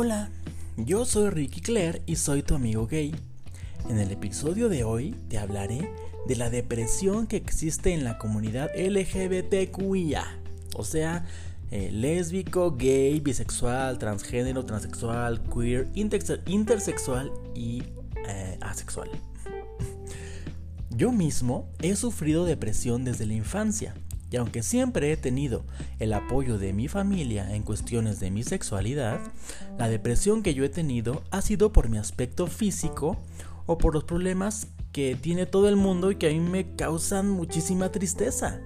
Hola, yo soy Ricky Claire y soy tu amigo gay. En el episodio de hoy te hablaré de la depresión que existe en la comunidad LGBTQIA, o sea, eh, lésbico, gay, bisexual, transgénero, transexual, queer, intersexual y eh, asexual. Yo mismo he sufrido depresión desde la infancia y aunque siempre he tenido el apoyo de mi familia en cuestiones de mi sexualidad, la depresión que yo he tenido ha sido por mi aspecto físico o por los problemas que tiene todo el mundo y que a mí me causan muchísima tristeza.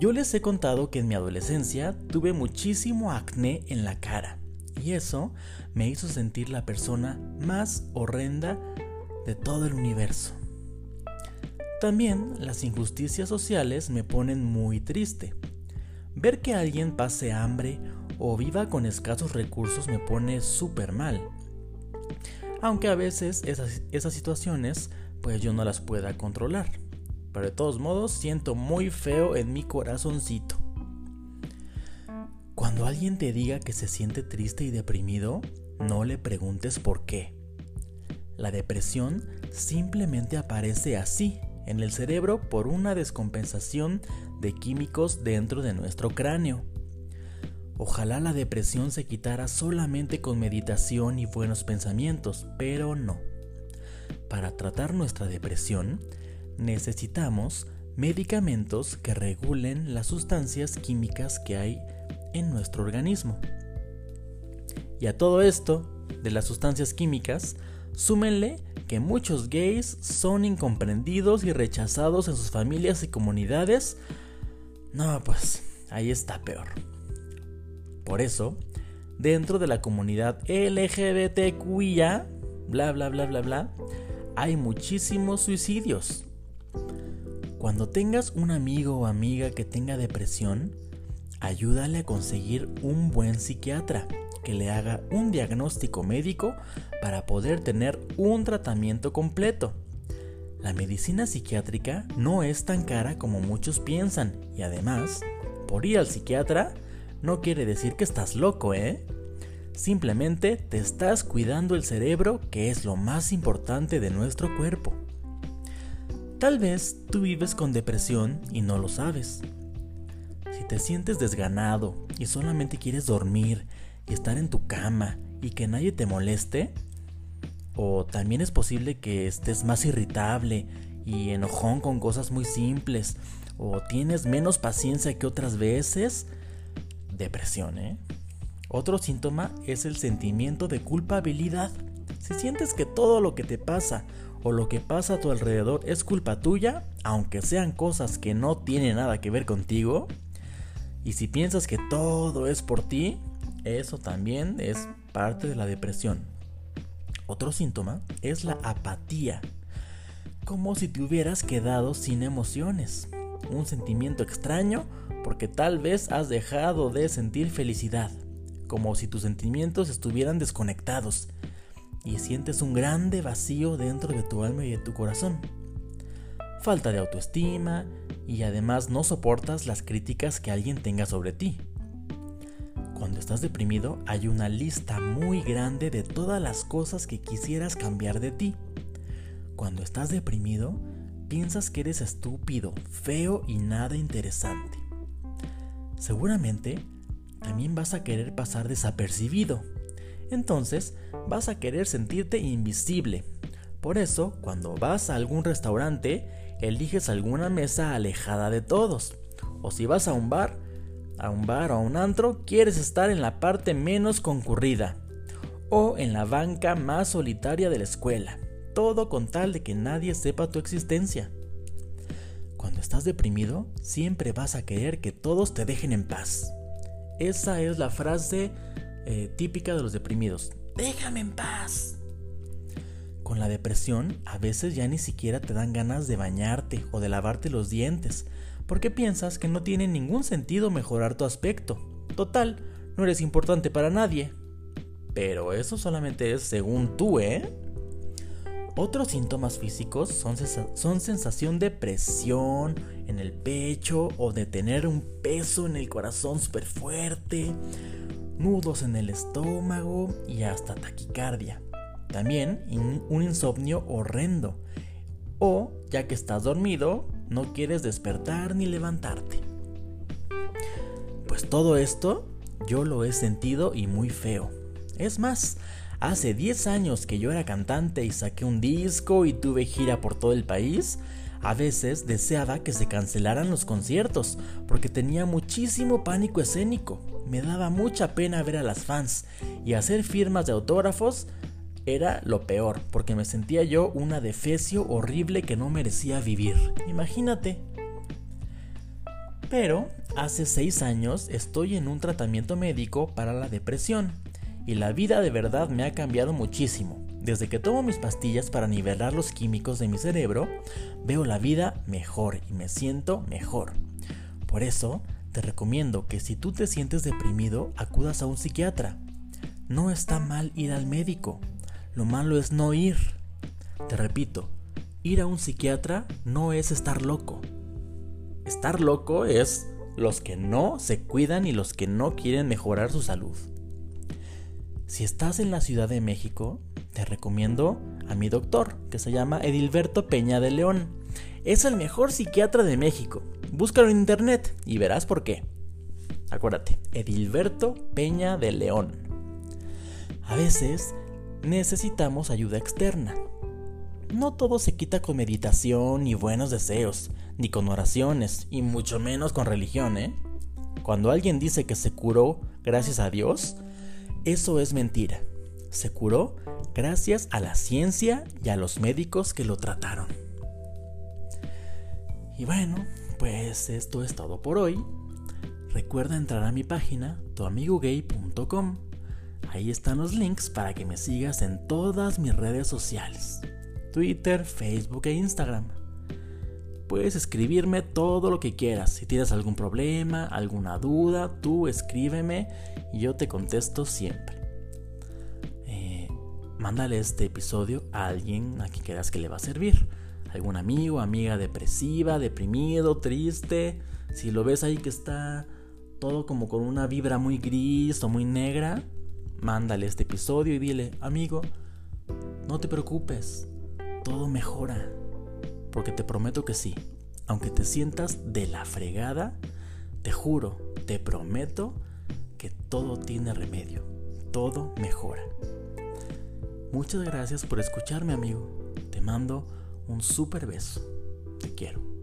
Yo les he contado que en mi adolescencia tuve muchísimo acné en la cara y eso me hizo sentir la persona más horrenda de todo el universo. También las injusticias sociales me ponen muy triste. Ver que alguien pase hambre o viva con escasos recursos me pone súper mal. Aunque a veces esas, esas situaciones pues yo no las pueda controlar. Pero de todos modos siento muy feo en mi corazoncito. Cuando alguien te diga que se siente triste y deprimido, no le preguntes por qué. La depresión simplemente aparece así, en el cerebro por una descompensación de químicos dentro de nuestro cráneo. Ojalá la depresión se quitara solamente con meditación y buenos pensamientos, pero no. Para tratar nuestra depresión, necesitamos medicamentos que regulen las sustancias químicas que hay en nuestro organismo. Y a todo esto, de las sustancias químicas, súmenle que muchos gays son incomprendidos y rechazados en sus familias y comunidades, no, pues ahí está peor. Por eso, dentro de la comunidad LGBTQIA, bla bla bla bla bla, hay muchísimos suicidios. Cuando tengas un amigo o amiga que tenga depresión, ayúdale a conseguir un buen psiquiatra que le haga un diagnóstico médico para poder tener un tratamiento completo. La medicina psiquiátrica no es tan cara como muchos piensan y además, por ir al psiquiatra no quiere decir que estás loco, ¿eh? Simplemente te estás cuidando el cerebro que es lo más importante de nuestro cuerpo. Tal vez tú vives con depresión y no lo sabes. Te sientes desganado y solamente quieres dormir y estar en tu cama y que nadie te moleste? O también es posible que estés más irritable y enojón con cosas muy simples. O tienes menos paciencia que otras veces. Depresión, ¿eh? Otro síntoma es el sentimiento de culpabilidad. Si sientes que todo lo que te pasa o lo que pasa a tu alrededor es culpa tuya, aunque sean cosas que no tienen nada que ver contigo, y si piensas que todo es por ti, eso también es parte de la depresión. Otro síntoma es la apatía, como si te hubieras quedado sin emociones. Un sentimiento extraño porque tal vez has dejado de sentir felicidad, como si tus sentimientos estuvieran desconectados y sientes un grande vacío dentro de tu alma y de tu corazón. Falta de autoestima y además no soportas las críticas que alguien tenga sobre ti. Cuando estás deprimido hay una lista muy grande de todas las cosas que quisieras cambiar de ti. Cuando estás deprimido, piensas que eres estúpido, feo y nada interesante. Seguramente también vas a querer pasar desapercibido. Entonces vas a querer sentirte invisible. Por eso, cuando vas a algún restaurante, eliges alguna mesa alejada de todos. O si vas a un bar, a un bar o a un antro, quieres estar en la parte menos concurrida o en la banca más solitaria de la escuela, todo con tal de que nadie sepa tu existencia. Cuando estás deprimido, siempre vas a querer que todos te dejen en paz. Esa es la frase eh, típica de los deprimidos. Déjame en paz. Con la depresión, a veces ya ni siquiera te dan ganas de bañarte o de lavarte los dientes, porque piensas que no tiene ningún sentido mejorar tu aspecto. Total, no eres importante para nadie. Pero eso solamente es según tú, ¿eh? Otros síntomas físicos son, sensación de presión en el pecho o de tener un peso en el corazón súper fuerte nudos en el estómago y hasta taquicardia. También un insomnio horrendo. O, ya que estás dormido, no quieres despertar ni levantarte. Pues todo esto yo lo he sentido y muy feo. Es más, hace 10 años que yo era cantante y saqué un disco y tuve gira por todo el país, a veces deseaba que se cancelaran los conciertos porque tenía muchísimo pánico escénico. Me daba mucha pena ver a las fans y hacer firmas de autógrafos era lo peor porque me sentía yo una defecio horrible que no merecía vivir. Imagínate. Pero hace seis años estoy en un tratamiento médico para la depresión y la vida de verdad me ha cambiado muchísimo. Desde que tomo mis pastillas para nivelar los químicos de mi cerebro, veo la vida mejor y me siento mejor. Por eso, te recomiendo que si tú te sientes deprimido, acudas a un psiquiatra. No está mal ir al médico, lo malo es no ir. Te repito, ir a un psiquiatra no es estar loco. Estar loco es los que no se cuidan y los que no quieren mejorar su salud. Si estás en la Ciudad de México, te recomiendo a mi doctor, que se llama Edilberto Peña de León. Es el mejor psiquiatra de México. Búscalo en internet y verás por qué. Acuérdate, Edilberto Peña de León. A veces necesitamos ayuda externa. No todo se quita con meditación ni buenos deseos, ni con oraciones, y mucho menos con religión, ¿eh? Cuando alguien dice que se curó gracias a Dios, eso es mentira. Se curó gracias a la ciencia y a los médicos que lo trataron. Y bueno, pues esto es todo por hoy. Recuerda entrar a mi página tuamigogay.com. Ahí están los links para que me sigas en todas mis redes sociales. Twitter, Facebook e Instagram. Puedes escribirme todo lo que quieras. Si tienes algún problema, alguna duda, tú escríbeme y yo te contesto siempre mándale este episodio a alguien a quien creas que le va a servir. Algún amigo, amiga depresiva, deprimido, triste. Si lo ves ahí que está todo como con una vibra muy gris o muy negra, mándale este episodio y dile, amigo, no te preocupes, todo mejora. Porque te prometo que sí, aunque te sientas de la fregada, te juro, te prometo que todo tiene remedio, todo mejora. Muchas gracias por escucharme amigo. Te mando un super beso. Te quiero.